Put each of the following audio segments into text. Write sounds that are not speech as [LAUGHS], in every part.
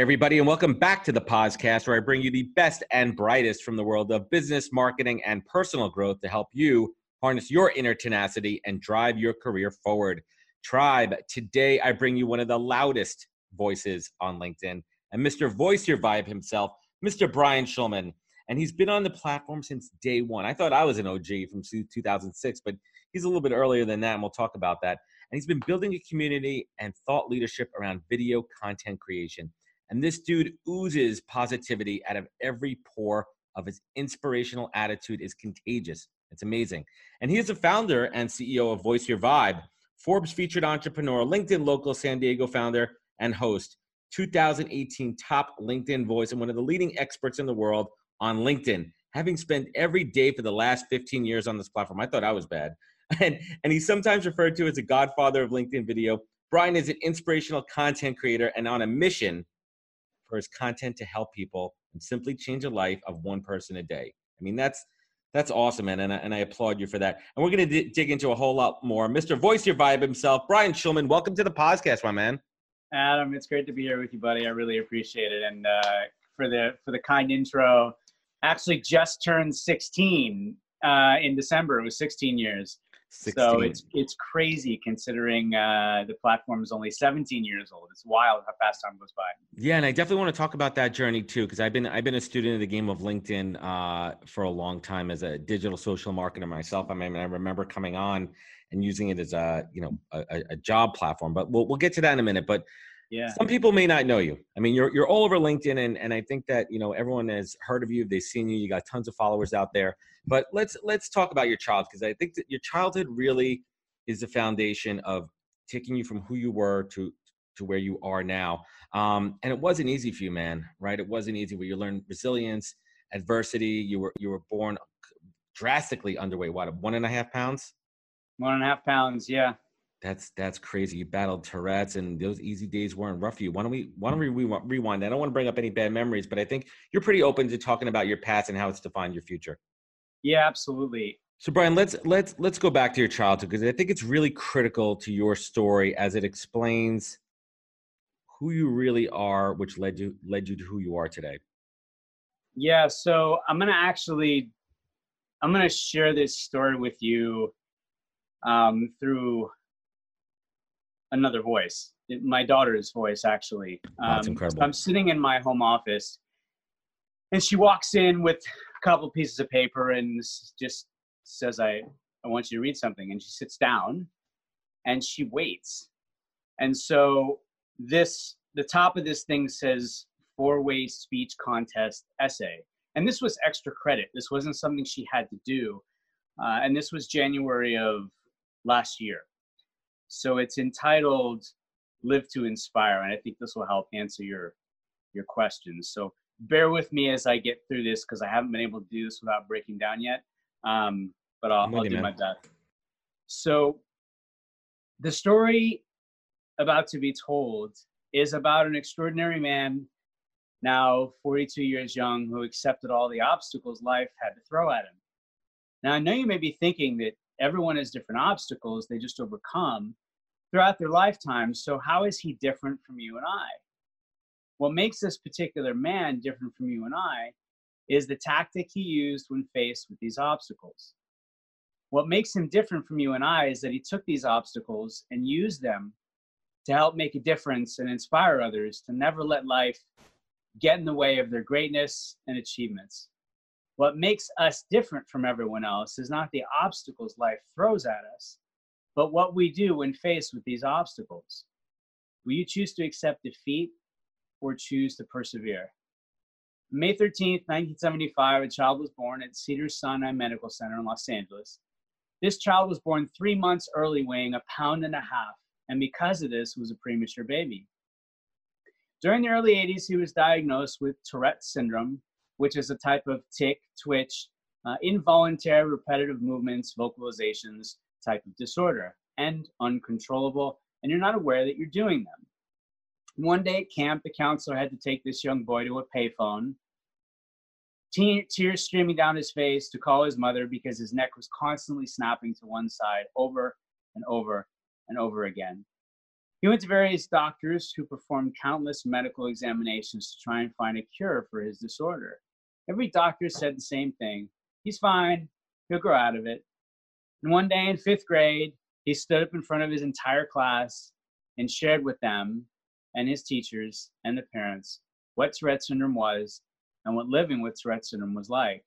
Everybody, and welcome back to the podcast where I bring you the best and brightest from the world of business, marketing, and personal growth to help you harness your inner tenacity and drive your career forward. Tribe, today I bring you one of the loudest voices on LinkedIn and Mr. Voice Your Vibe himself, Mr. Brian Schulman. And he's been on the platform since day one. I thought I was an OG from 2006, but he's a little bit earlier than that, and we'll talk about that. And he's been building a community and thought leadership around video content creation. And this dude oozes positivity out of every pore of his inspirational attitude is contagious. It's amazing. And he is the founder and CEO of Voice Your Vibe, Forbes featured entrepreneur, LinkedIn local San Diego founder and host, 2018 top LinkedIn voice, and one of the leading experts in the world on LinkedIn, having spent every day for the last 15 years on this platform. I thought I was bad. [LAUGHS] And, and he's sometimes referred to as a godfather of LinkedIn video. Brian is an inspirational content creator and on a mission for his content to help people and simply change the life of one person a day. I mean, that's that's awesome, man, and I, and I applaud you for that. And we're going to d- dig into a whole lot more. Mr. Voice Your Vibe himself, Brian Schulman, welcome to the podcast, my man. Adam, it's great to be here with you, buddy. I really appreciate it, and uh, for the for the kind intro. Actually, just turned 16 uh, in December. It was 16 years. 16. So it's it's crazy considering uh, the platform is only 17 years old. It's wild how fast time goes by. Yeah, and I definitely want to talk about that journey too, because I've been I've been a student of the game of LinkedIn uh, for a long time as a digital social marketer myself. I mean, I remember coming on and using it as a you know a, a job platform, but we'll we'll get to that in a minute. But yeah. Some people may not know you. I mean, you're you're all over LinkedIn, and and I think that you know everyone has heard of you. They've seen you. You got tons of followers out there. But let's let's talk about your child because I think that your childhood really is the foundation of taking you from who you were to to where you are now. Um, and it wasn't easy for you, man. Right? It wasn't easy. Where you learned resilience, adversity. You were you were born drastically underweight. What one and a half pounds? One and a half pounds. Yeah. That's that's crazy. You battled Tourette's, and those easy days weren't rough for you. Why don't we why don't we rewind? I don't want to bring up any bad memories, but I think you're pretty open to talking about your past and how it's defined your future. Yeah, absolutely. So Brian, let's let's let's go back to your childhood because I think it's really critical to your story as it explains who you really are, which led you led you to who you are today. Yeah, so I'm gonna actually I'm gonna share this story with you um, through another voice, my daughter's voice, actually. Um, That's incredible. I'm sitting in my home office, and she walks in with a couple pieces of paper and just says, "I, I want you to read something." And she sits down, and she waits. And so this, the top of this thing says four-way speech contest essay, and this was extra credit. This wasn't something she had to do, uh, and this was January of last year. So it's entitled Live to Inspire, and I think this will help answer your your questions. So bear with me as I get through this because I haven't been able to do this without breaking down yet. Um, but I'll, I'll do man. my best. So the story about to be told is about an extraordinary man, now 42 years young, who accepted all the obstacles life had to throw at him. Now, I know you may be thinking that everyone has different obstacles they just overcome throughout their lifetime. So, how is he different from you and I? What makes this particular man different from you and I is the tactic he used when faced with these obstacles. What makes him different from you and I is that he took these obstacles and used them to help make a difference and inspire others to never let life get in the way of their greatness and achievements. What makes us different from everyone else is not the obstacles life throws at us, but what we do when faced with these obstacles. Will you choose to accept defeat or choose to persevere? May 13th, 1975, a child was born at Cedars-Sinai Medical Center in Los Angeles. This child was born three months early, weighing a pound and a half, and because of this, was a premature baby. During the early 80s, he was diagnosed with Tourette syndrome, which is a type of tic, twitch, uh, involuntary repetitive movements, vocalizations type of disorder, and uncontrollable, and you're not aware that you're doing them. One day at camp, the counselor had to take this young boy to a payphone, te- tears streaming down his face to call his mother because his neck was constantly snapping to one side over and over and over again. He went to various doctors who performed countless medical examinations to try and find a cure for his disorder. Every doctor said the same thing he's fine, he'll grow out of it. And one day in fifth grade, he stood up in front of his entire class and shared with them and his teachers and the parents what Tourette syndrome was and what living with Tourette syndrome was like.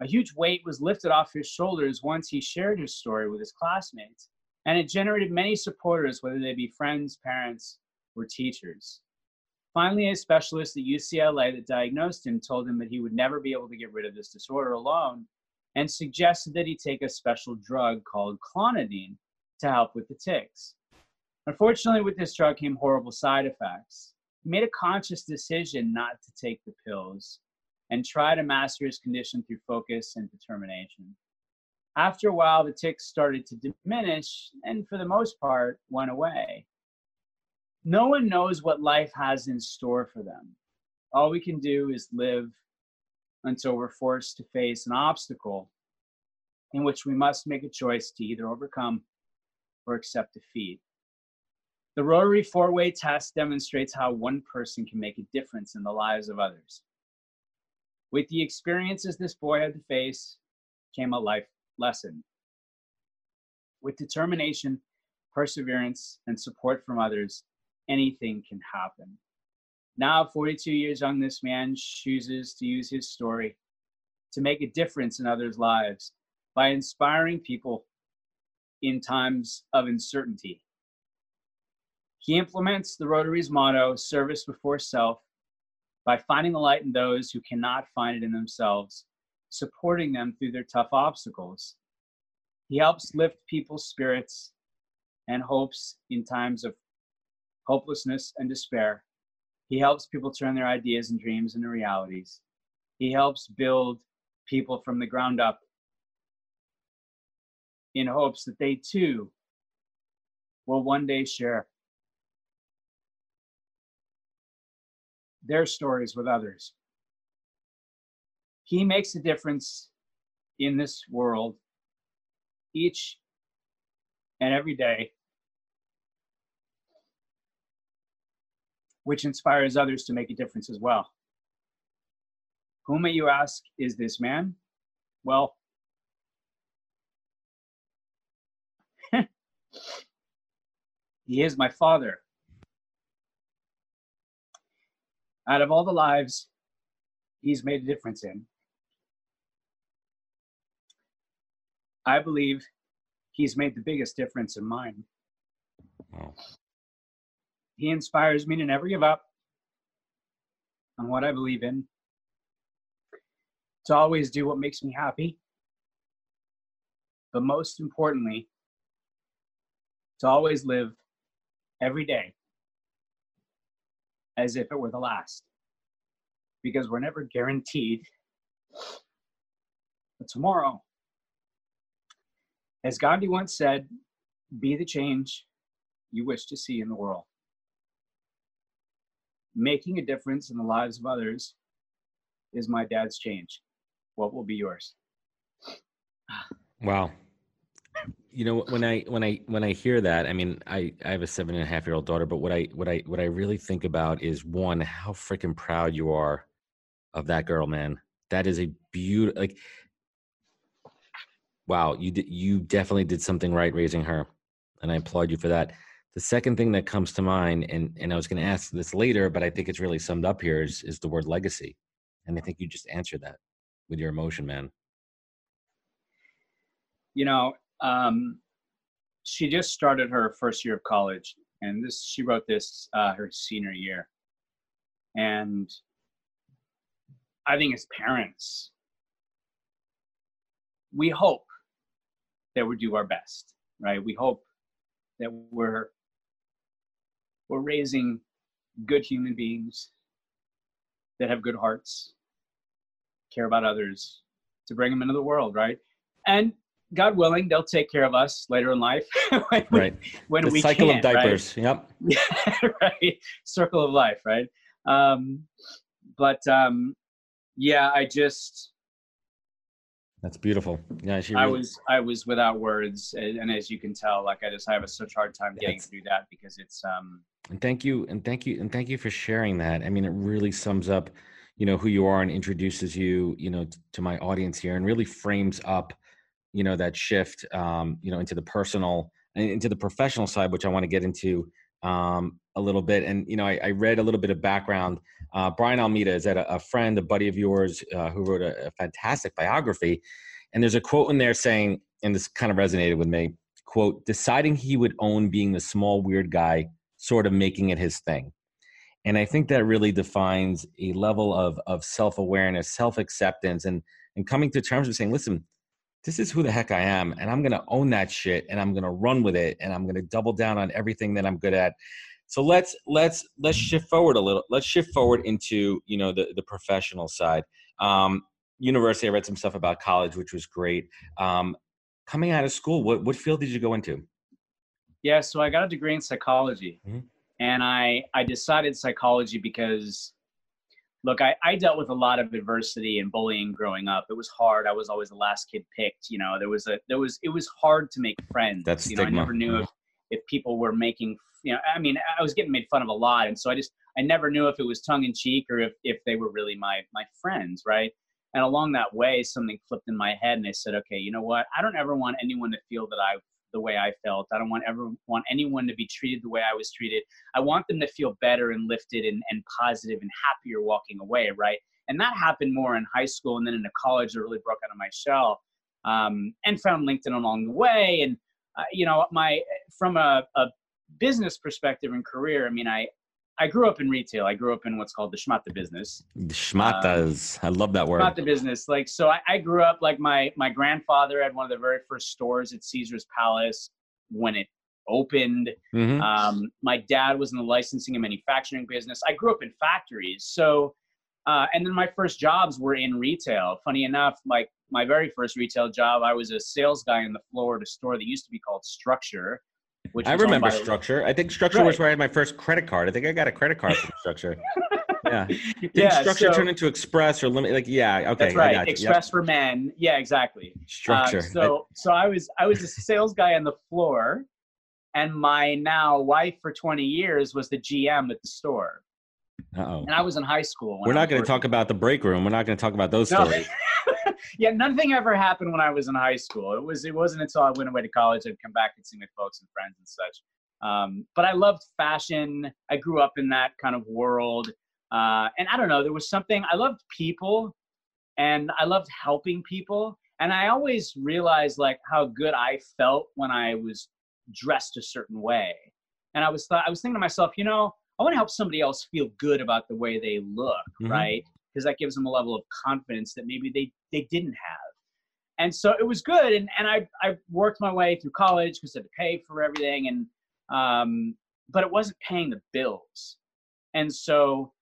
A huge weight was lifted off his shoulders once he shared his story with his classmates, and it generated many supporters, whether they be friends, parents, or teachers. Finally, a specialist at UCLA that diagnosed him told him that he would never be able to get rid of this disorder alone and suggested that he take a special drug called clonidine to help with the tics. Unfortunately, with this drug came horrible side effects. He made a conscious decision not to take the pills and try to master his condition through focus and determination. After a while, the tics started to diminish and, for the most part, went away. No one knows what life has in store for them. All we can do is live until we're forced to face an obstacle in which we must make a choice to either overcome or accept defeat. The rotary four way test demonstrates how one person can make a difference in the lives of others. With the experiences this boy had to face came a life lesson. With determination, perseverance, and support from others, anything can happen. Now, 42 years young, this man chooses to use his story to make a difference in others' lives by inspiring people in times of uncertainty. He implements the Rotary's motto, service before self, by finding the light in those who cannot find it in themselves, supporting them through their tough obstacles. He helps lift people's spirits and hopes in times of hopelessness and despair. He helps people turn their ideas and dreams into realities. He helps build people from the ground up in hopes that they too will one day share their stories with others. He makes a difference in this world each and every day, which inspires others to make a difference as well. Whom, may you ask, is this man? Well, [LAUGHS] he is my father. out of all the lives he's made a difference in, I believe he's made the biggest difference in mine. Wow. He inspires me to never give up on what I believe in, to always do what makes me happy, but most importantly, to always live every day as if it were the last. Because we're never guaranteed tomorrow. As Gandhi once said, be the change you wish to see in the world. Making a difference in the lives of others is my dad's change. What will be yours? Wow you know when i when i when i hear that i mean i i have a seven and a half year old daughter but what i what i what i really think about is one how freaking proud you are of that girl man that is a beautiful like wow you did you definitely did something right raising her and i applaud you for that the second thing that comes to mind and and i was going to ask this later but i think it's really summed up here is is the word legacy and i think you just answered that with your emotion man you know um, she just started her first year of college, and this she wrote this uh, her senior year, and I think as parents, we hope that we do our best, right? We hope that we're we're raising good human beings that have good hearts, care about others, to bring them into the world, right? And God willing, they'll take care of us later in life. [LAUGHS] when right. We, when the we cycle of diapers. Right? Yep. [LAUGHS] right. Circle of life. Right. Um, but um, yeah, I just. That's beautiful. Yeah, really... I was I was without words, and as you can tell, like I just have a such hard time getting through that because it's. um And thank you, and thank you, and thank you for sharing that. I mean, it really sums up, you know, who you are and introduces you, you know, t- to my audience here, and really frames up you know that shift um, you know into the personal and into the professional side which i want to get into um, a little bit and you know I, I, read a little bit of background. Uh, brian almeida is that a, a, friend a buddy of yours uh, who wrote a, a, fantastic biography and there's a quote in there saying and this kind of resonated with me quote deciding he would own being the small weird guy sort of making it his thing. And i think that really defines a level of of self-awareness self-acceptance and and coming to terms with saying listen this is who the heck I am, and I'm gonna own that shit, and I'm gonna run with it, and I'm gonna double down on everything that I'm good at. So let's let's let's shift forward a little. Let's shift forward into you know the the professional side. Um, university, I read some stuff about college, which was great. Um, coming out of school, what what field did you go into? Yeah, so I got a degree in psychology, mm-hmm. and I I decided psychology because look, I, I dealt with a lot of adversity and bullying growing up. It was hard. I was always the last kid picked. You know, there was a there was it was hard to make friends. That's you know, I never knew if if people were making you know. I mean, I was getting made fun of a lot, and so I just I never knew if it was tongue in cheek or if if they were really my my friends, right? And along that way, something flipped in my head, and I said, okay, you know what? I don't ever want anyone to feel that I the way I felt. I don't want ever want anyone to be treated the way I was treated. I want them to feel better and lifted and, and positive and happier walking away, right? And that happened more in high school and then into college. I really broke out of my shell um, and found LinkedIn along the way. And uh, you know, my from a, a business perspective and career, I mean, I I grew up in retail. I grew up in what's called the schmata business. The schmatas. Um, I love that word. Schmata business. Like, so I, I, grew up like my, my grandfather had one of the very first stores at Caesar's Palace when it opened. Mm-hmm. Um, my dad was in the licensing and manufacturing business. I grew up in factories. So, uh, and then my first jobs were in retail. Funny enough, like my very first retail job, I was a sales guy in the floor Florida store that used to be called Structure which I remember Structure. I think Structure right. was where I had my first credit card. I think I got a credit card from Structure. [LAUGHS] yeah. Did yeah, Structure so, turn into Express or limit? Like, yeah, okay. That's right. Express yep. for men. Yeah, exactly. Structure. Uh, so, I, so I was I was a sales guy on the floor, and my now wife for 20 years was the GM at the store. Uh-oh. And I was in high school. We're not going to talk about the break room. We're not going to talk about those no. stories. [LAUGHS] [LAUGHS] yeah, nothing ever happened when I was in high school. It was it wasn't until I went away to college I'd come back and see my folks and friends and such. Um, but I loved fashion. I grew up in that kind of world, uh, and I don't know. There was something I loved people, and I loved helping people. And I always realized like how good I felt when I was dressed a certain way. And I was th- I was thinking to myself, you know, I want to help somebody else feel good about the way they look, mm-hmm. right? Because that gives them a level of confidence that maybe they they didn't have. And so it was good, and and I I worked my way through college because I had to pay for everything, and um, but it wasn't paying the bills. And so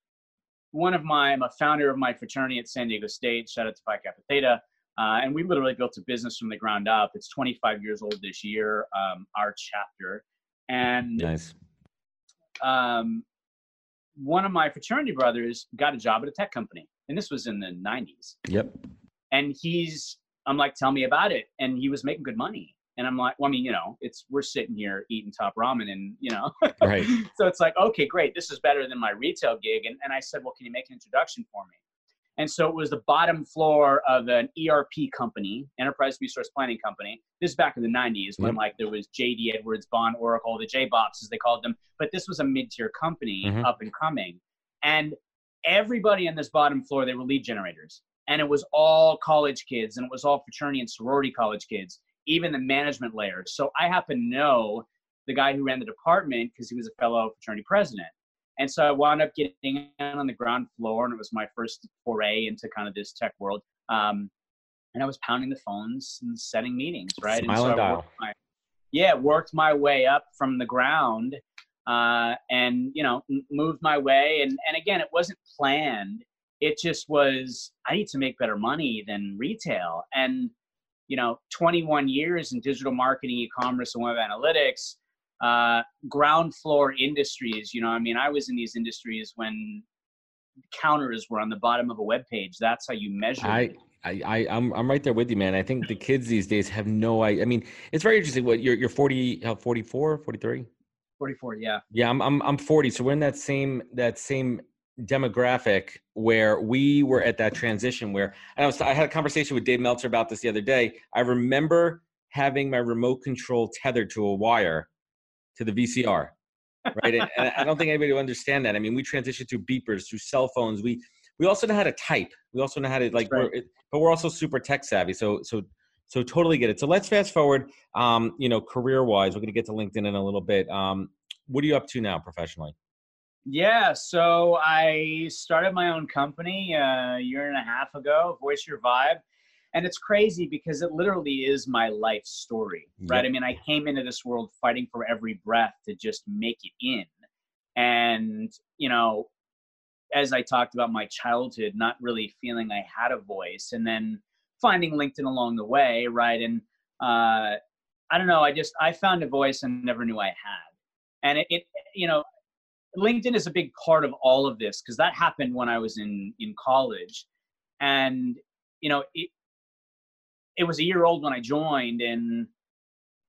one of my I'm a founder of my fraternity at San Diego State. Shout out to Phi Kappa Theta. Uh, and we literally built a business from the ground up. It's 25 years old this year, um, our chapter. And nice. Um, one of my fraternity brothers got a job at a tech company, and this was in the 90s. Yep. And he's, I'm like, tell me about it. And he was making good money. And I'm like, well, I mean, you know, it's we're sitting here eating top ramen, and you know, right. [LAUGHS] so it's like, okay, great, this is better than my retail gig. And and I said, well, can you make an introduction for me? And so it was the bottom floor of an ERP company, enterprise resource planning company. This is back in the 90s when like there was JD Edwards, Baan, Oracle, the JBOPS as they called them. But this was a mid-tier company mm-hmm. up and coming. And everybody on this bottom floor, they were lead generators. And it was all college kids and it was all fraternity and sorority college kids, even the management layers. So I happen to know the guy who ran the department because he was a fellow fraternity president. And so I wound up getting on the ground floor, and it was my first foray into kind of this tech world. Um, and I was pounding the phones and setting meetings, right? Smile and so dial. My, yeah, worked my way up from the ground uh, and you know moved my way. And and again, it wasn't planned. It just was I need to make better money than retail. And you know, 21 years in digital marketing, e-commerce, and web analytics. Uh, ground floor industries. You know, I mean, I was in these industries when counters were on the bottom of a web page. That's how you measure. I, I, I, I'm, I'm right there with you, man. I think the kids these days have no I, I mean, it's very interesting. What you're, you're 40, 44, 43? 44, yeah. Yeah, I'm, I'm, I'm 40. So we're in that same, that same demographic where we were at that transition where I was, I had a conversation with Dave Meltzer about this the other day. I remember having my remote control tethered to a wire to the VCR right? and, and, I don't think anybody will understand that. I mean, we transitioned through beepers, through cell phones. We we also know how to type. We also know how to like, right. we're, but we're also super tech savvy. So so so totally get it. So let's fast forward. Um, you know, career wise, we're going to get to LinkedIn in a little bit. Um, what are you up to now professionally? Yeah, so I started my own company uh, a year and a half ago, Voice Your Vibe and it's crazy because it literally is my life story right? Yep. i mean i came into this world fighting for every breath to just make it in. And you know as i talked about my childhood not really feeling i had a voice and then finding linkedin along the way right? And uh, i don't know i just i found a voice and never knew i had. And it, it you know linkedin is a big part of all of this because that happened when i was in in college. And you know it, it was a year old when I joined, and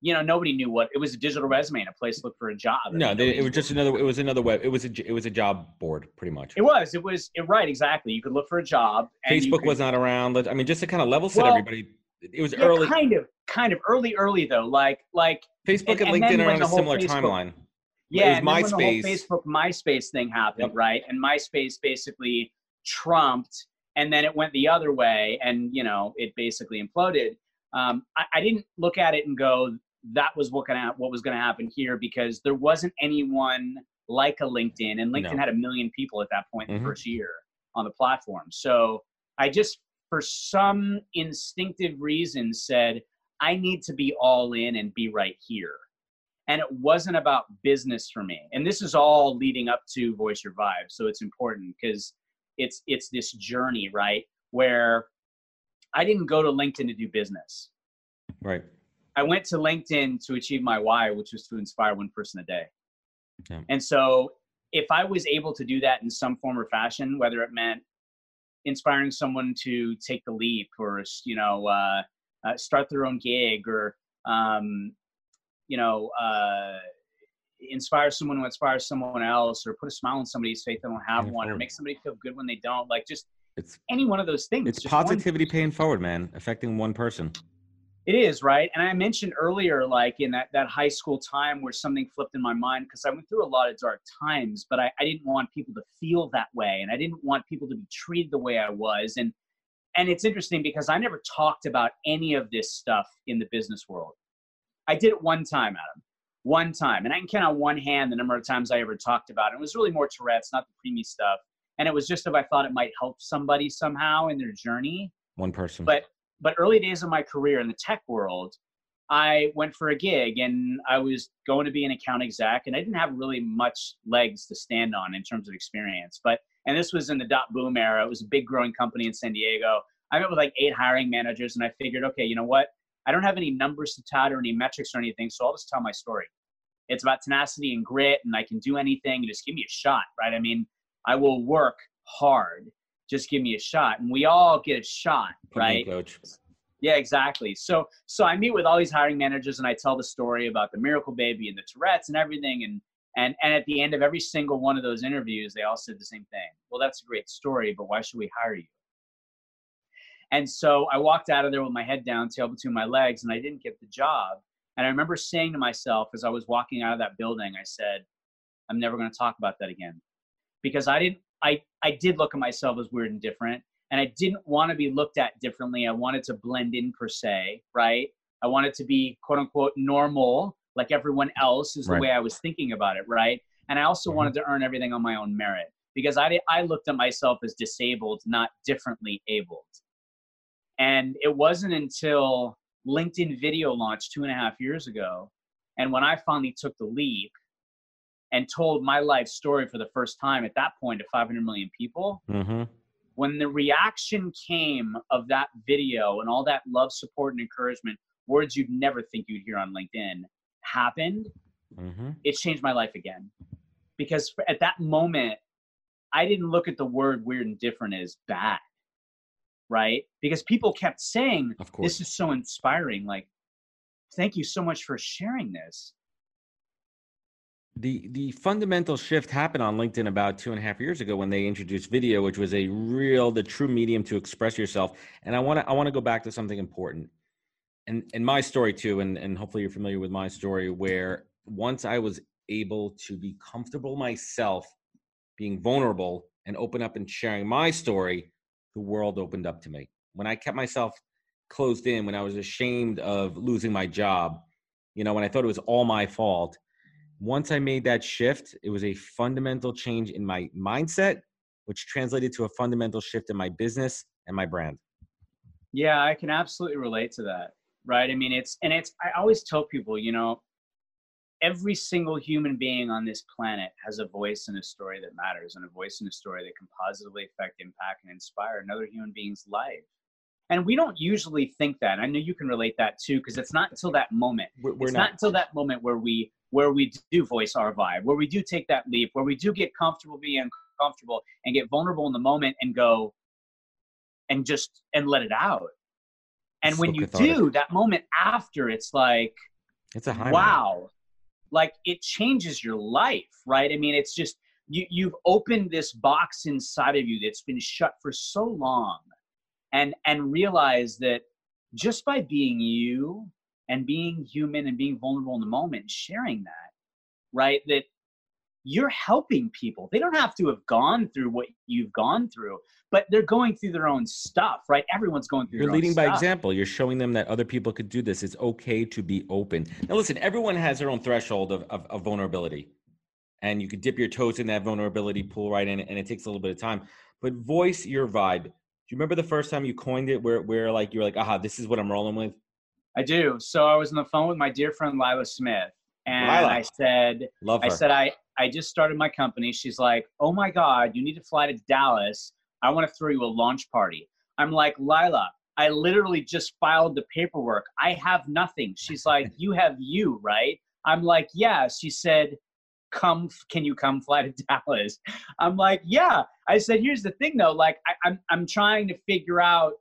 you know nobody knew what it was. A digital resume and a place to look for a job. No, they, it was just another. It was another web. It was a. It was a job board, pretty much. It was. It was. It, right. Exactly. You could look for a job. Facebook could, was not around. I mean, just to kind of level set well, everybody. It was yeah, early. Kind of. Kind of early. Early though. Like like. Facebook and, and LinkedIn are on a similar Facebook, timeline. Yeah, it was MySpace. Facebook MySpace thing happened, yep. right? And MySpace basically trumped and then it went the other way and you know it basically imploded um, I, I, didn't look at it and go, that was what, gonna, what was going to happen here because there wasn't anyone like a LinkedIn, and LinkedIn no. had a million people at that point mm-hmm. the first year on the platform. So I just, for some instinctive reason, said, I need to be all in and be right here. And it wasn't about business for me. And this is all leading up to Voice Your Vibe. So it's important because it's it's this journey, right? Where I didn't go to LinkedIn to do business. Right. I went to LinkedIn to achieve my why, which was to inspire one person a day. Yeah. And so if I was able to do that in some form or fashion, whether it meant inspiring someone to take the leap or, you know, uh, uh, start their own gig or, um, you know, uh, inspire someone who inspires someone else or put a smile on somebody's face that don't have one or make somebody feel good when they don't like just it's any one of those things. It's positivity paying forward, man, affecting one person. It is right, and I mentioned earlier, like in that that high school time where something flipped in my mind because I went through a lot of dark times, but I, I didn't want people to feel that way, and I didn't want people to be treated the way I was, and and it's interesting because I never talked about any of this stuff in the business world. I did it one time, Adam, one time, and I can count on one hand the number of times I ever talked about it. It was really more Tourette's, not the preemie stuff and it was just if I thought it might help somebody somehow in their journey. One person. But but early days of my career in the tech world, I went for a gig and I was going to be an account exec and I didn't have really much legs to stand on in terms of experience. But and this was in the dot boom era. It was a big growing company in San Diego. I met with like eight hiring managers and I figured, okay, you know what? I don't have any numbers to tout or any metrics or anything, so I'll just tell my story. It's about tenacity and grit, and I can do anything. Just give me a shot, right? I mean, I will work hard. Just give me a shot. And we all get a shot, right? coach. Yeah, exactly. So so I meet with all these hiring managers and I tell the story about the miracle baby and the Tourette's and everything and and and at the end of every single one of those interviews they all said the same thing. Well, that's a great story, but why should we hire you? And so I walked out of there with my head down, tail between my legs, and I didn't get the job. And I remember saying to myself as I was walking out of that building, I said, I'm never going to talk about that again because I didn't I I did look at myself as weird and different and I didn't want to be looked at differently. I wanted to blend in per se, right? I wanted to be quote unquote normal like everyone else is the right. way I was thinking about it, right? And I also mm-hmm. wanted to earn everything on my own merit because I I looked at myself as disabled, not differently abled. And it wasn't until LinkedIn video launched two and a half years ago, and when I finally took the leap and told my life story for the first time at that point to 500 million people, Mm-hmm. when the reaction came of that video and all that love, support, and encouragement, words you'd never think you'd hear on LinkedIn, happened, Mm-hmm. it changed my life again. Because at that moment, I didn't look at the word weird and different as bad, right? Because people kept saying, Of course. this is so inspiring. Like, thank you so much for sharing this. the the fundamental shift happened on LinkedIn about two and a half years ago when they introduced video, which was a real, the true medium to express yourself. And I want to I want to go back to something important, and and my story too, and and hopefully you're familiar with my story, where once I was able to be comfortable myself, being vulnerable and open up and sharing my story, the world opened up to me. When I kept myself closed in, when I was ashamed of losing my job, you know, when I thought it was all my fault once I made that shift, it was a fundamental change in my mindset, which translated to a fundamental shift in my business and my brand. Yeah, I can absolutely relate to that. Right. I mean, it's, and it's, I always tell people, you know, every single human being on this planet has a voice and a story that matters and a voice and a story that can positively affect, impact, and inspire another human being's life. And we don't usually think that. I know you can relate that too, because it's not until that moment. We're, we're it's not. until that moment where we where we do voice our vibe, where we do take that leap, where we do get comfortable being uncomfortable and get vulnerable in the moment and go and just and let it out. And So when you cathartic. do that moment after, it's like it's a high. wow like it changes your life right? I mean it's just you you've opened this box inside of you that's been shut for so long and and realize that just by being you and being human and being vulnerable in the moment sharing that right that you're helping people they don't have to have gone through what you've gone through but they're going through their own stuff right everyone's going through You're their own leading by stuff. example. You're showing them that other people could do this. It's okay to be open. Now, listen, everyone has their own threshold of, of, of vulnerability. And you could dip your toes in that vulnerability pool right in, and it takes a little bit of time. But voice your vibe. Do you remember the first time you coined it where, where like you were like, aha, this is what I'm rolling with? I do. So I was on the phone with my dear friend Lila Smith, and Lila. I said, Love her. I said, I, I just started my company. She's like, Oh my God, you need to fly to Dallas. I want to throw you a launch party. I'm like, Lila, I literally just filed the paperwork. I have nothing. She's like, [LAUGHS] You have you, right? I'm like, Yeah. She said, Come, can you come fly to [LAUGHS] Dallas? I'm like, Yeah. I said, Here's the thing though, like I, I'm I'm trying to figure out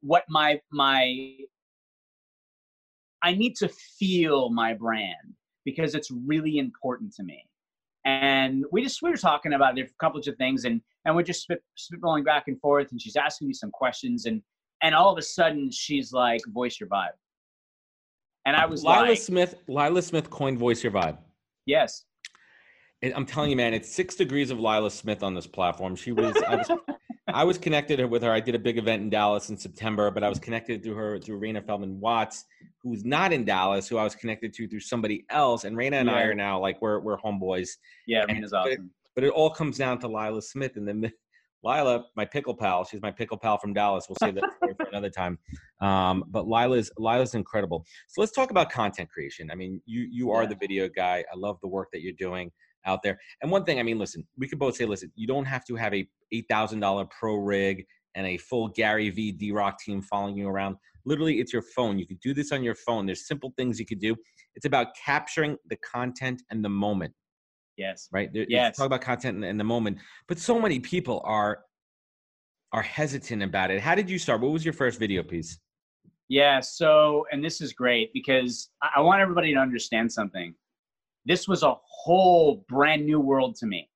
what my my I need to feel my brand because it's really important to me. And we just we were talking about a couple of things, and and we're just spit, spitballing back and forth, and she's asking me some questions, and and all of a sudden she's like, "Voice your vibe," and I was Lila like, Smith, Lila Smith coined voice your vibe. "Yes, And I'm telling you, man, it's six degrees of Lila Smith on this platform. She was, I was, I was connected with her. I did a big event in Dallas in September, but I was connected through her through Raina Feldman Watts, who's not in Dallas, who I was connected to through somebody else. And Raina and I are now like we're we're homeboys. yeah, And- Rena's but it- awesome." But it all comes down to Lila Smith, and then [LAUGHS] Lila, my pickle pal. She's my pickle pal from Dallas. We'll save that [LAUGHS] for another time. Um, but Lila's Lila's incredible. So let's talk about content creation. I mean, you you are Yeah. the video guy. I love the work that you're doing out there. And one thing, I mean, listen, we could both say, listen, you don't have to have a eight thousand dollar pro rig and a full Gary V D Rock team following you around. Literally, it's your phone. You could do this on your phone. There's simple things you could do. It's about capturing the content and the moment Yes, right? There- Yes. Talk about content in the moment, but so many people are are hesitant about it. How did you start? What was your first video piece? yeah. So, and this is great because I want everybody to understand something. This was a whole brand new world to me.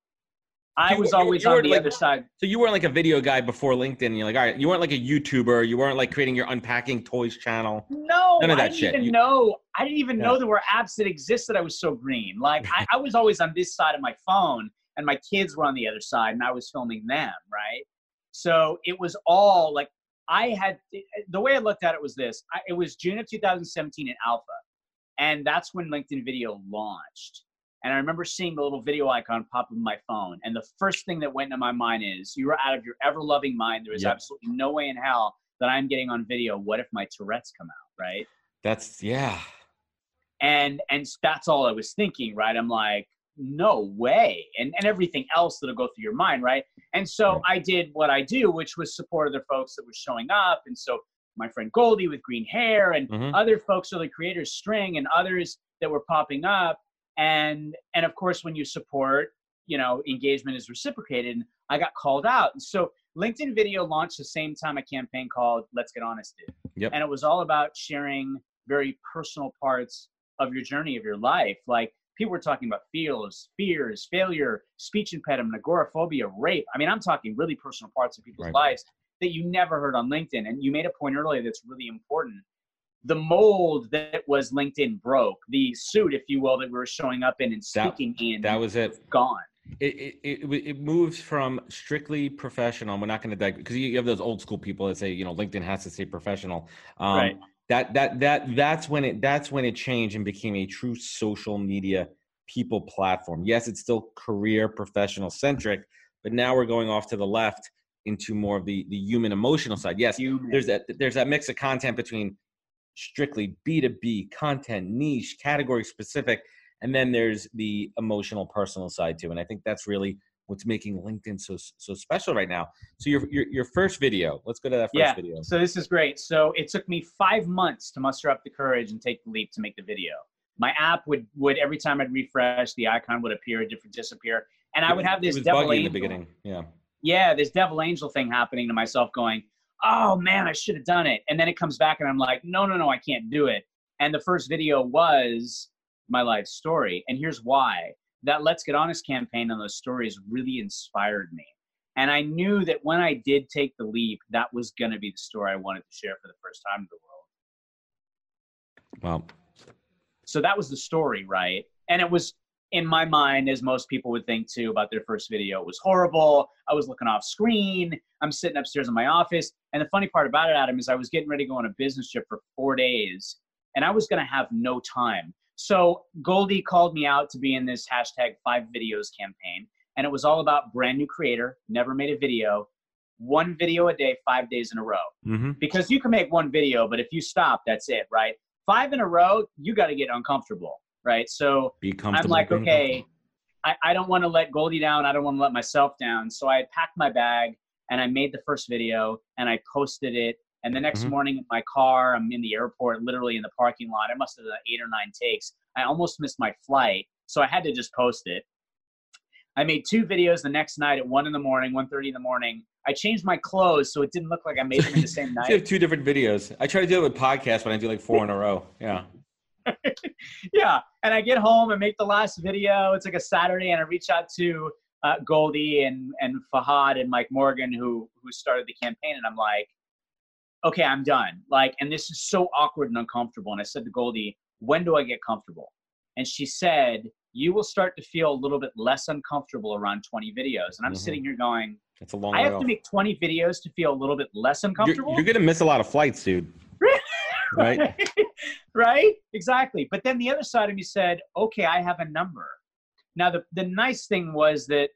I You was were- you- always you on the like- other side. So you weren't like a video guy before LinkedIn. You're like, all right, you weren't like a YouTuber. You weren't like creating your unpacking toys channel. No, None of I didn't shit. even know. I didn't even Yeah. know there were apps that existed. I was so green. Like I, [LAUGHS] I was always on this side of my phone, and my kids were on the other side, and I was filming them. Right. So it was all like I had. The way I looked at it was this: I, it was June of 2017 in Alpha, and that's when LinkedIn Video launched. And I remember seeing the little video icon pop up on my phone, and the first thing that went into my mind is, "You are out of your ever-loving mind. There is Yep. absolutely no way in hell that I'm getting on video. What if my Tourette's come out?" Right That's yeah. and and that's all I was thinking, right? I'm like, no way, and and everything else that'll go through your mind, right? And so Right. I did what I do, which was support other folks that were showing up, and so my friend Goldie with green hair and Mhm. other folks, other creators, String, and others that were popping up, and and of course when you support, you know, engagement is reciprocated. And I got called out, and so LinkedIn Video launched the same time a campaign called Let's Get Honest did. Yep. And it was all about sharing very personal parts of your journey of your life. Like people were talking about fears, fears, failure, speech impediment, agoraphobia, rape. I mean, I'm talking really personal parts of people's Right. lives that you never heard on LinkedIn. And you made a point earlier that's really important. The mold that was LinkedIn broke, the suit, if you will, that we were showing up in and That- speaking in, That was it. gone. It it, it, it moves from strictly professional. We're not going to dig because you you have those old school people that say you know LinkedIn has to say professional. Um, Right. That that that that's when it that's when it changed and became a true social media people platform. Yes, it's still career professional centric, but now we're going off to the left into more of the the human emotional side. Yes, Human. there's that there's that mix of content between strictly b2b content niche category specific and then there's the emotional personal side too and i think that's really what's making linkedin so so special right now so your your, your first video let's go to that first yeah. video So this is great. So it took me five months to muster up the courage and take the leap to make the video. My app would would every time I'd refresh, the icon would appear, different disappear, and I would have this it was buggy in the beginning yeah Yeah, this devil angel thing happening to myself, going, "Oh man, I should have done it," and then it comes back, and I'm like, "No, no, no, I can't do it." And the first video was my life story, and here's why: that Let's Get Honest campaign and those stories really inspired me. And I knew that when I did take the leap, that was going to be the story I wanted to share for the first time in the world. well So that was the story, right? And it was in my mind, as most people would think too, about their first video. It was horrible. I was looking off screen. I'm sitting upstairs in my office. And the funny part about it, Adam, is I was getting ready to go on a business trip for four days and I was going to have no time. So Goldie called me out to be in this hashtag five videos campaign. And it was all about brand new creator, never made a video, one video a day, five days in a row mm-hmm. because you can make one video, but if you stop, that's it, right? Five in a row, you got to get uncomfortable, right? So I'm like, okay, I, I don't want to let Goldie down. I don't want to let myself down. So I packed my bag and I made the first video and I posted it. And the next Mhm. morning in my car, I'm in the airport, literally in the parking lot. I must have done eight or nine takes. I almost missed my flight. So I had to just post it. I made two videos the next night at one in the morning, 1.30 in the morning. I changed my clothes so it didn't look like I made them in the same night. [LAUGHS] you have two different videos i try to do it with podcasts when i do like four in a row yeah yeah. And I get home and make the last video. It's like a Saturday, and I reach out to uh, Goldie and and Fahad and Mike Morgan who who started the campaign, and I'm like, okay, I'm done. Like, and this is so awkward and uncomfortable. And I said to Goldie, when do I get comfortable? And she said, you will start to feel a little bit less uncomfortable around 20 videos. And I'm Mhm. sitting here going, it's a long I have off. to make 20 videos to feel a little bit less you're, uncomfortable. you're gonna miss a lot of flights dude right [LAUGHS] right? Exactly. But then the other side of me said, okay, I have a number. Now, the, the nice thing was that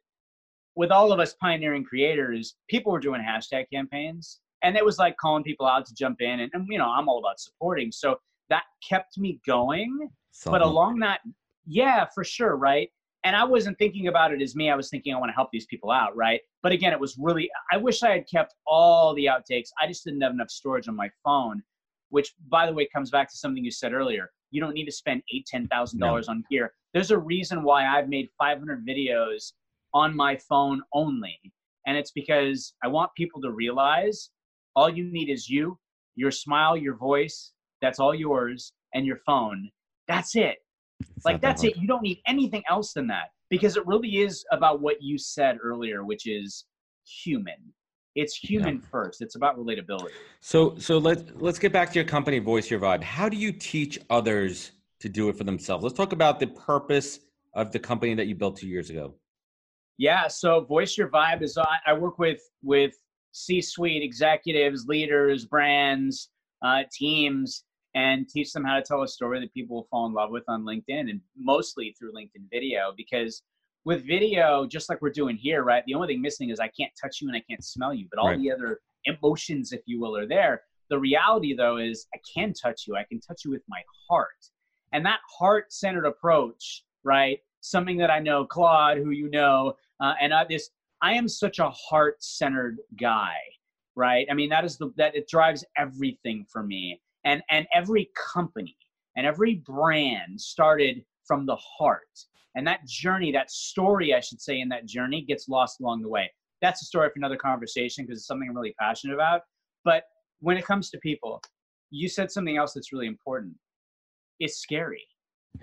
with all of us pioneering creators, people were doing hashtag campaigns. And it was like calling people out to jump in. And, and you know, I'm all about supporting. So that kept me going. But along that, yeah, for sure, right? And I wasn't thinking about it as me. I was thinking I want to help these people out, right? But again, it was really. I wish I had kept all the outtakes. I just didn't have enough storage on my phone, which, by the way, comes back to something you said earlier. You don't need to spend eight, ten thousand dollars on gear. There's a reason why I've made 500 videos on my phone only, and it's because I want people to realize all you need is you, your smile, your voice. That's all yours, and your phone. That's it It's like not that that's it you don't need anything else than that because it really is about what you said earlier which is human it's human first it's about relatability So so let's let's get back to your company, Voice Your Vibe. How do you teach others to do it for themselves? Let's talk about the purpose of the company that you built two years ago. yeah so voice your vibe is i, I work with with c-suite executives leaders brands uh, teams and teach them how to tell a story that people will fall in love with on linkedin and mostly through linkedin video because with video just like we're doing here right the only thing missing is i can't touch you and i can't smell you but all Right. the other emotions if you will are there. The reality though is i can touch you. I can touch you with my heart. And that heart centered approach right something that I know, Claude, who you know, uh, and I, this, I am such a heart-centered guy, right? I mean, that is the that it drives everything for me, and and every company and every brand started from the heart, and that journey, that story, I should say, in that journey gets lost along the way. That's a story for another conversation because it's something I'm really passionate about. But when it comes to people, you said something else that's really important. It's scary.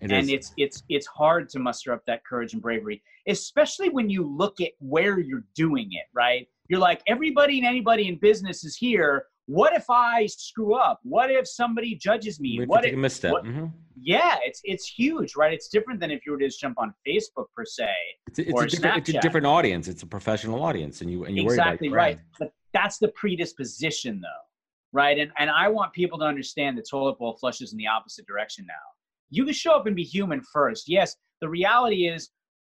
It and is. it's it's it's hard to muster up that courage and bravery, especially when you look at where you're doing it, right? You're like everybody and anybody in business is here. What if I screw up? What if somebody judges me? we What if a misstep. what- Mhm. yeah, it's it's huge, right? It's different than if you were to just jump on Facebook per se. It's, a- it's, Or a different, it's a different audience. It's a professional audience, and you and you exactly right. But that's the predisposition, though, right? And and I want people to understand the toilet bowl flushes in the opposite direction now. You can show up and be human first. Yes, the reality is,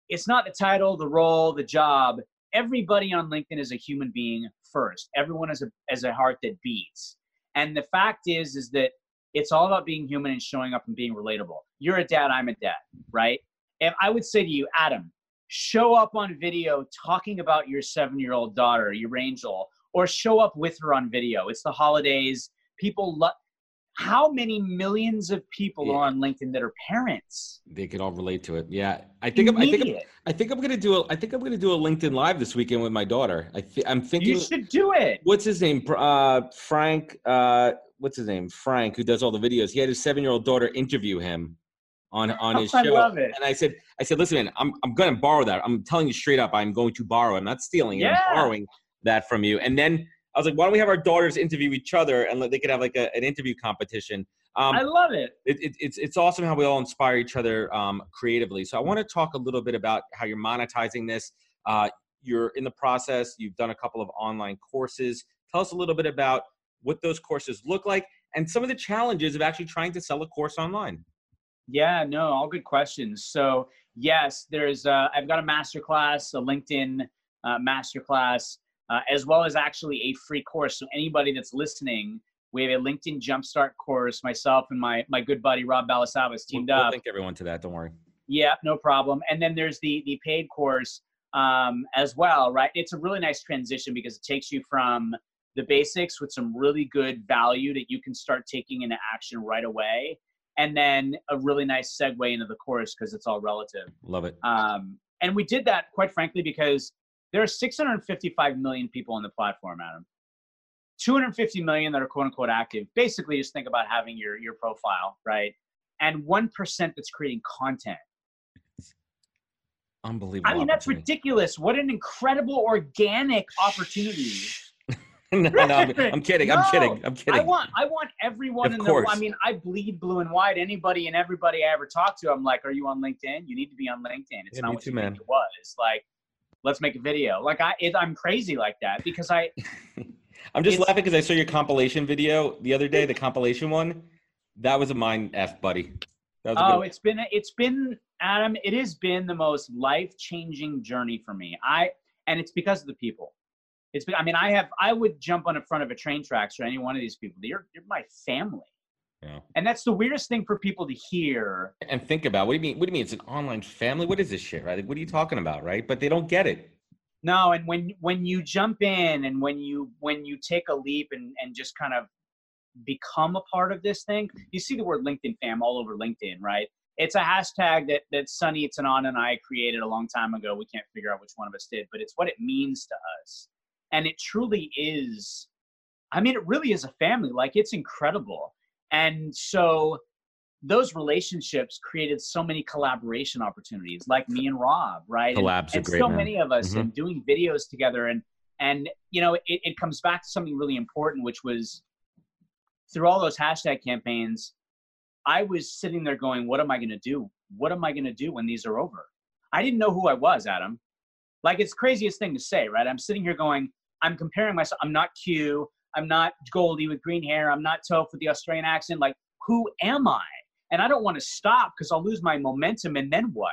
it's not the title, the role, the job. Everybody on LinkedIn is a human being first. Everyone has a has a heart that beats. And the fact is, is that it's all about being human and showing up and being relatable. You're a dad, I'm a dad, right? And I would say to you, Adam, show up on video talking about your seven year old daughter, your angel, or show up with her on video. It's the holidays. People love. How many millions of people Yeah. are on LinkedIn that are parents? They could all relate to it. Yeah, I think I'm, I think I'm, I think I'm gonna do a I think I'm gonna do a LinkedIn live this weekend with my daughter. I th- I'm thinking. you should do it. what's his name? Uh, Frank. Uh, what's his name? Frank, who does all the videos. He had his seven year old daughter interview him on [LAUGHS] on his I show. love it. And I said, I said, listen, man, I'm I'm gonna borrow that. I'm telling you straight up, I'm going to borrow. I'm not stealing. Yeah. I'm borrowing that from you. And then I was like, why don't we have our daughters interview each other and they could have like a, an interview competition. Um, I love it. it, it, it's it's awesome how we all inspire each other um, creatively. So I want to talk a little bit about how you're monetizing this. Uh, you're in the process. You've done a couple of online courses. Tell us a little bit about what those courses look like and some of the challenges of actually trying to sell a course online. Yeah, no, all good questions. So yes, there's uh, I've got a masterclass, a LinkedIn uh, masterclass, uh, as well as actually a free course. So anybody that's listening, we have a LinkedIn Jumpstart course. Myself and my my good buddy Rob Balasabas We'll, teamed we'll up. link everyone to that. Don't worry. Yeah, no problem. And then there's the the paid course um, as well, right? It's a really nice transition because it takes you from the basics with some really good value that you can start taking into action right away, and then a really nice segue into the course because it's all relative. Love it. Um, and we did that quite frankly because there are 655 million people on the platform, Adam. 250 million that are quote unquote active. Basically, just think about having your your profile, right? And one percent that's creating content. Unbelievable. I mean, that's ridiculous. What an incredible organic opportunity. [LAUGHS] no, no, I'm, I'm [LAUGHS] kidding. I'm kidding. I'm kidding. I want I want everyone Of in the course. I mean, I bleed blue and white. Anybody and everybody I ever talk to, I'm like, Are you on LinkedIn? You need to be on LinkedIn. It's Yeah, not what too, you man. think it was. It's like, let's make a video. Like I it, I'm crazy like that because I [LAUGHS] I'm just laughing because I saw your compilation video the other day, the compilation one. That was a mind f, buddy. That was a Oh, good- it's been it's been Adam. It has been the most life changing journey for me. I and it's because of the people. It's been. I mean, I have. I would jump on the front of a train tracks for any one of these people. You're you're my family, yeah. and that's the weirdest thing for people to hear. And think about what do you mean? What do you mean? It's an online family. What is this shit, right? Like, what are you talking about, right? But they don't get it. No, and when when you jump in and when you when you take a leap and and just kind of become a part of this thing, you see the word LinkedIn fam all over LinkedIn, right? It's a hashtag that that Sunny Tanan and I created a long time ago. We can't figure out which one of us did, but it's what it means to us, and it truly is. I mean, it really is a family. Like it's incredible, and so those relationships created so many collaboration opportunities, like me and Rob, right? And- Collabs are and great, so man. many of us Mhm. and doing videos together and and you know it, it comes back to something really important which was through all those hashtag campaigns i was sitting there going what am i going to do what am i going to do when these are over i didn't know who i was adam like it's the craziest thing to say right i'm sitting here going i'm comparing myself i'm not q i'm not goldie with green hair i'm not toph with the australian accent like who am i and i don't want to stop because i'll lose my momentum and then what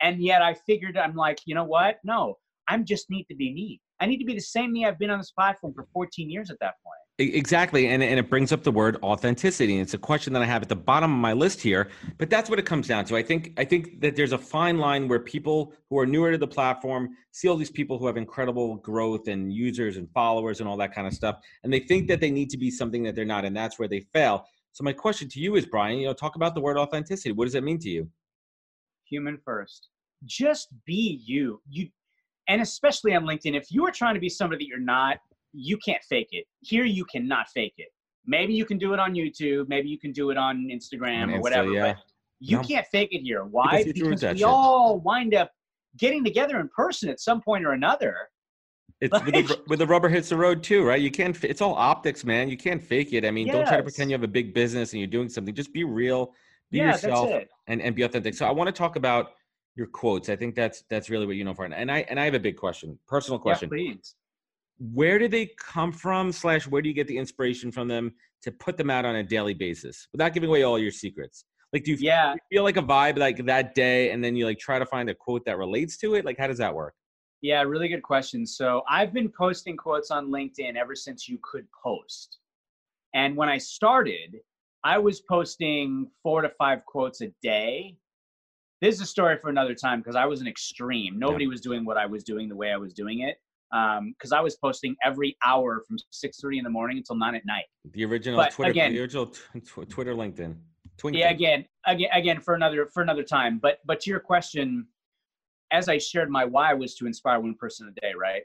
and yet I figured I'm like, you know what? No, I'm just need to be me. I need to be the same me I've been on this platform for 14 years at that point. Exactly. And, and it brings up the word authenticity. And it's a question that I have at the bottom of my list here. But that's what it comes down to. I think I think that there's a fine line where people who are newer to the platform see all these people who have incredible growth and users and followers and all that kind of stuff. And they think that they need to be something that they're not. And that's where they fail. So my question to you is, Brian, you know, talk about the word authenticity. What does it mean to you? Human first. Just be you. You and especially on LinkedIn, if you are trying to be somebody that you're not, you can't fake it. Here, you cannot fake it. Maybe you can do it on YouTube. Maybe you can do it on Instagram on or whatever. yeah. But you no. can't fake it here. Why? Because we all wind up getting together in person at some point or another. It's like, with, the, with the rubber hits the road too, right? You can't. It's all optics, man. You can't fake it. I mean, yes. don't try to pretend you have a big business and you're doing something. Just be real, be yeah, yourself, and and be authentic. So I want to talk about your quotes. I think that's that's really what you know for. And I and I have a big question, personal question. Yeah, please where do they come from slash where do you get the inspiration from them to put them out on a daily basis without giving away all your secrets? Like do you, yeah. feel like a vibe like that day and then you like try to find a quote that relates to it? Like how does that work? Yeah really good question. So i've been posting quotes on linkedin ever since you could post. And when i started i was posting four to five quotes a day. This is a story for another time because i was an extreme. Nobody yeah. was doing what i was doing the way i was doing it because um, I was posting every hour from 6:30 in the morning until nine at night. The original but Twitter, again, the original tw- Twitter, LinkedIn. Twinkle. Yeah, again, again, again for another for another time. But but to your question, as I shared, my why was to inspire one person a day, right?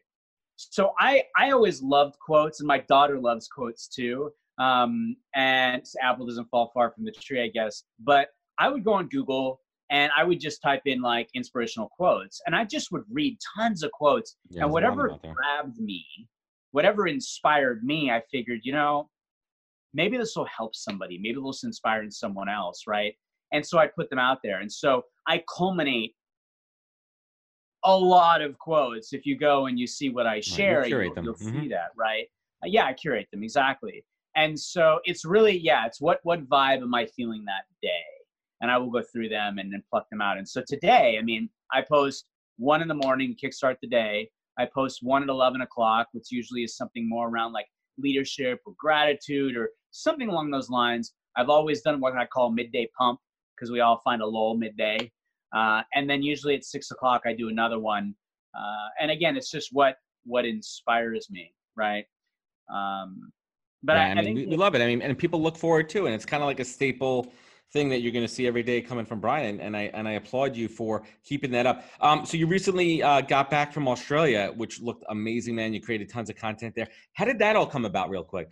So I I always loved quotes, and my daughter loves quotes too. Um, and apple doesn't fall far from the tree, I guess. But I would go on Google and I would just type in like inspirational quotes, and I just would read tons of quotes, yeah, and whatever grabbed me, whatever inspired me, I figured, you know, maybe this will help somebody, maybe this will inspire someone else, right? And so I put them out there, and so I culminate a lot of quotes. If you go and you see what I share, you will you'll mm-hmm. see that, right? Uh, yeah, I curate them exactly. And so it's really, yeah, it's what what vibe am I feeling that day? And I will go through them and then pluck them out. And so today, I mean, I post one in the morning, kickstart the day. I post one at 11 o'clock, which usually is something more around like leadership or gratitude or something along those lines. I've always done what I call midday pump because we all find a lull midday. Uh, and then usually at six o'clock, I do another one. Uh, and again, it's just what what inspires me, right? Um, but yeah, I, I, mean, think we, love it. I mean, and people look forward to, it. and it's kind of like a staple thing that you're going to see every day coming from Brian, and I and I applaud you for keeping that up. Um, so you recently uh, got back from Australia, which looked amazing, man. You created tons of content there. How did that all come about, real quick?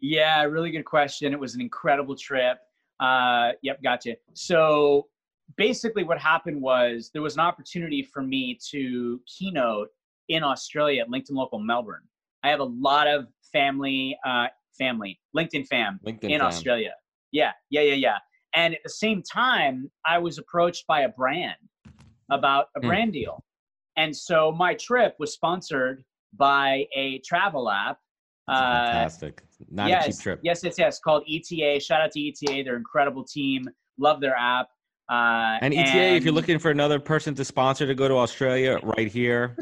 Yeah, really good question. It was an incredible trip. Uh, yep, gotcha. So basically, what happened was there was an opportunity for me to keynote in Australia at LinkedIn Local Melbourne. I have a lot of family, uh, family, LinkedIn fam LinkedIn in fam. Australia. Yeah, yeah, yeah, yeah. And at the same time, I was approached by a brand about a mm. brand deal. And so my trip was sponsored by a travel app. Uh, fantastic. Not yes, a cheap trip. Yes, yes, yes. Called ETA. Shout out to ETA. They're incredible team. Love their app. Uh, and ETA, and, if you're looking for another person to sponsor to go to Australia, [LAUGHS] right here.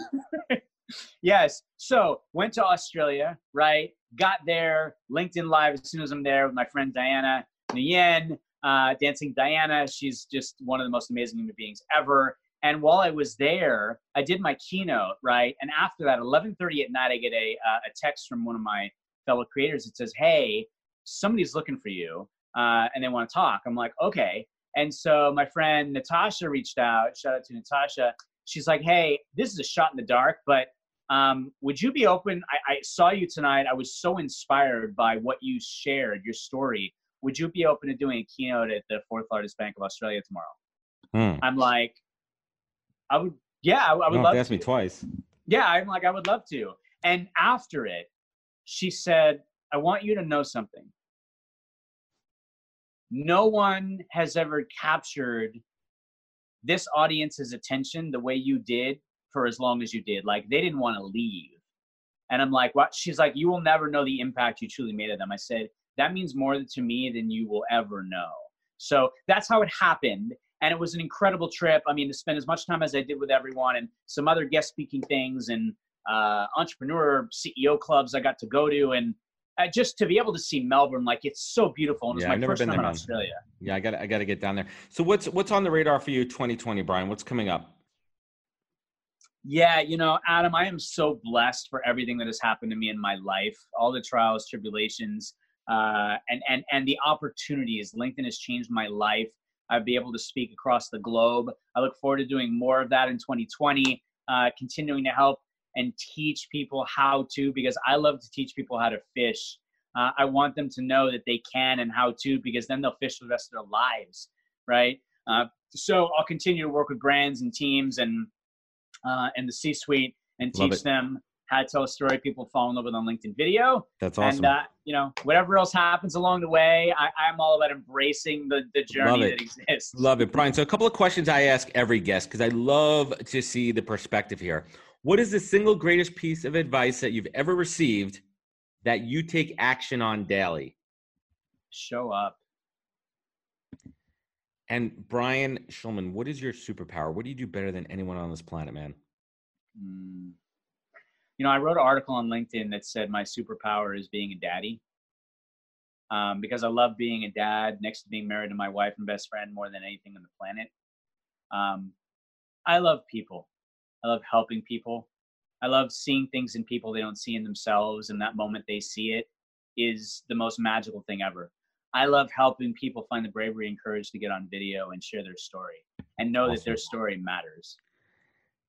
yes. So went to Australia, right? Got there, LinkedIn Live as soon as I'm there with my friend Diana Nguyen uh, Dancing Diana. She's just one of the most amazing human beings ever. And while I was there, I did my keynote, right? And after that, 11:30 at night, I get a uh, a text from one of my fellow creators. It says, "Hey, somebody's looking for you, uh, and they want to talk." I'm like, "Okay." And so my friend Natasha reached out. Shout out to Natasha. She's like, "Hey, this is a shot in the dark, but um, would you be open? I, I saw you tonight. I was so inspired by what you shared, your story would you be open to doing a keynote at the fourth largest bank of Australia tomorrow? Hmm. I'm like, I would, yeah, I, I would love. To ask me twice. Yeah, I'm like, I would love to. And after it, she said, I want you to know something. No one has ever captured this audience's attention the way you did for as long as you did. Like they didn't want to leave. And I'm like, what? She's like, you will never know the impact you truly made on them. I said, that means more to me than you will ever know. So that's how it happened. And it was an incredible trip. I mean, to spend as much time as I did with everyone and some other guest speaking things and uh, entrepreneur CEO clubs I got to go to. And uh, just to be able to see Melbourne, like it's so beautiful. And Yeah, it's my first time there, in. Australia. Yeah, I got I got to get down there. So what's what's on the radar for you 2020, Brian? What's coming up? Yeah, you know, Adam, I am so blessed for everything that has happened to me in my life, all the trials, tribulations, uh, and and and the opportunities. LinkedIn has changed my life. I'll be able to speak across the globe. I look forward to doing more of that in 2020, uh, continuing to help and teach people how to, because I love to teach people how to fish. Uh, I want them to know that they can and how to, because then they'll fish for the rest of their lives, right? Uh, so I'll continue to work with brands and teams and uh, and the C-suite and teach them how to tell a story people fall in love with on LinkedIn video. That's awesome. And uh, you know, whatever else happens along the way, I, I'm all about embracing the the journey that exists. Love it, Brian. So a couple of questions I ask every guest because I love to see the perspective here. What is the single greatest piece of advice that you've ever received that you take action on daily? Show up. And Brian Schulman, what is your superpower? What do you do better than anyone on this planet, man? Mm. You know, I wrote an article on LinkedIn that said my superpower is being a daddy. Um, because I love being a dad next to being married to my wife and best friend more than anything on the planet. Um, I love people. I love helping people. I love seeing things in people they don't see in themselves, and that moment they see it is the most magical thing ever. I love helping people find the bravery and courage to get on video and share their story and know that their story matters.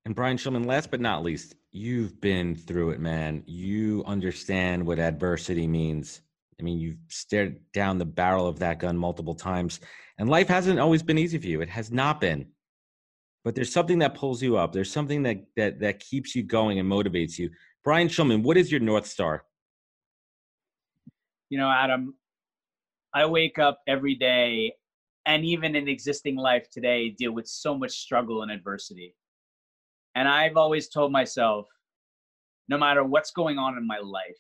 And Brian Schulman, last but not least, you've been through it, man. You understand what adversity means. I mean, you've stared down the barrel of that gun multiple times, and life hasn't always been easy for you. It has not been. But there's something that pulls you up. There's something that that that keeps you going and motivates you. Brian Schulman, what is your north star? you know, Adam, I wake up every day and even in existing life today deal with so much struggle and adversity. And I've always told myself, no matter what's going on in my life,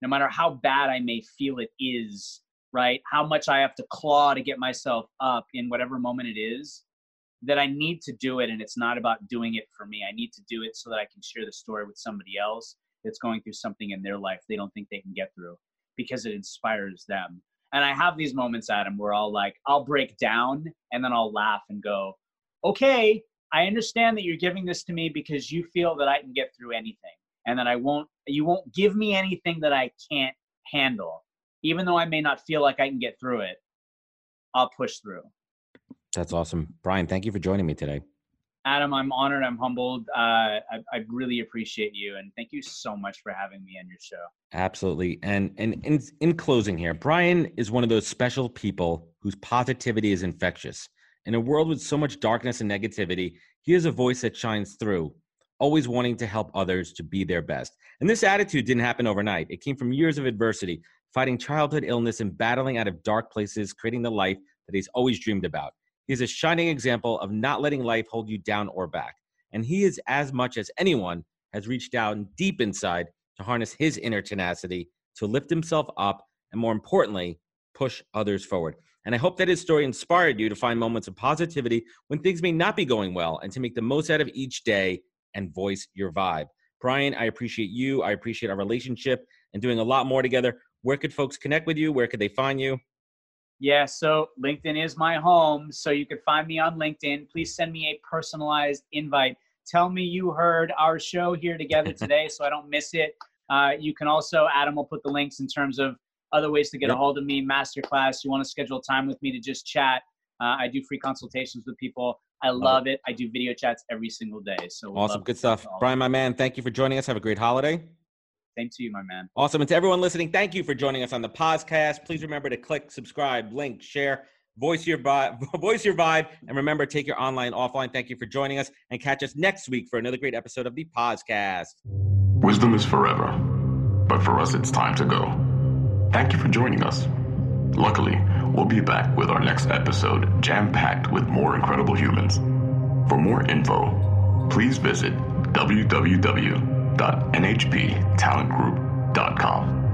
no matter how bad I may feel it is, right? How much I have to claw to get myself up in whatever moment it is, that I need to do it. And it's not about doing it for me. I need to do it so that I can share the story with somebody else that's going through something in their life they don't think they can get through because it inspires them. And I have these moments, Adam, where I'll like, I'll break down and then I'll laugh and go, okay, I understand that you're giving this to me because you feel that I can get through anything and that I won't, you won't give me anything that I can't handle. Even though I may not feel like I can get through it, I'll push through. That's awesome. Brian, thank you for joining me today. Adam, I'm honored. I'm humbled. Uh, I, I really appreciate you, and thank you so much for having me on your show. Absolutely. And and in in closing here, Brian is one of those special people whose positivity is infectious. In a world with so much darkness and negativity, he is a voice that shines through, always wanting to help others to be their best. And this attitude didn't happen overnight. It came from years of adversity, fighting childhood illness and battling out of dark places, creating the life that he's always dreamed about. He is a shining example of not letting life hold you down or back. And he is as much as anyone has reached down deep inside to harness his inner tenacity to lift himself up and more importantly push others forward and i hope that his story inspired you to find moments of positivity when things may not be going well and to make the most out of each day and voice your vibe brian i appreciate you i appreciate our relationship and doing a lot more together where could folks connect with you where could they find you Yeah, so LinkedIn is my home. So you can find me on LinkedIn. Please send me a personalized invite. Tell me you heard our show here together [LAUGHS] today so I don't miss it. Uh, you can also, Adam will put the links in terms of other ways to get Yep. a hold of me, masterclass. You want to schedule time with me to just chat. Uh, I do free consultations with people. I love it. I do video chats every single day. So we'd awesome good stuff talk to all of brian my man thank you for joining us have a great holiday you. Same to you, my man. Awesome. And to everyone listening, thank you for joining us on the podcast. Please remember to click, subscribe, link, share, voice your vibe, [LAUGHS] voice your vibe, and remember take your online, offline. Thank you for joining us, and catch us next week for another great episode of the podcast. Wisdom is forever, but for us, it's time to go. Thank you for joining us. Luckily, we'll be back with our next episode jam packed with more incredible humans. For more info, please visit www.nhptalentgroup.com.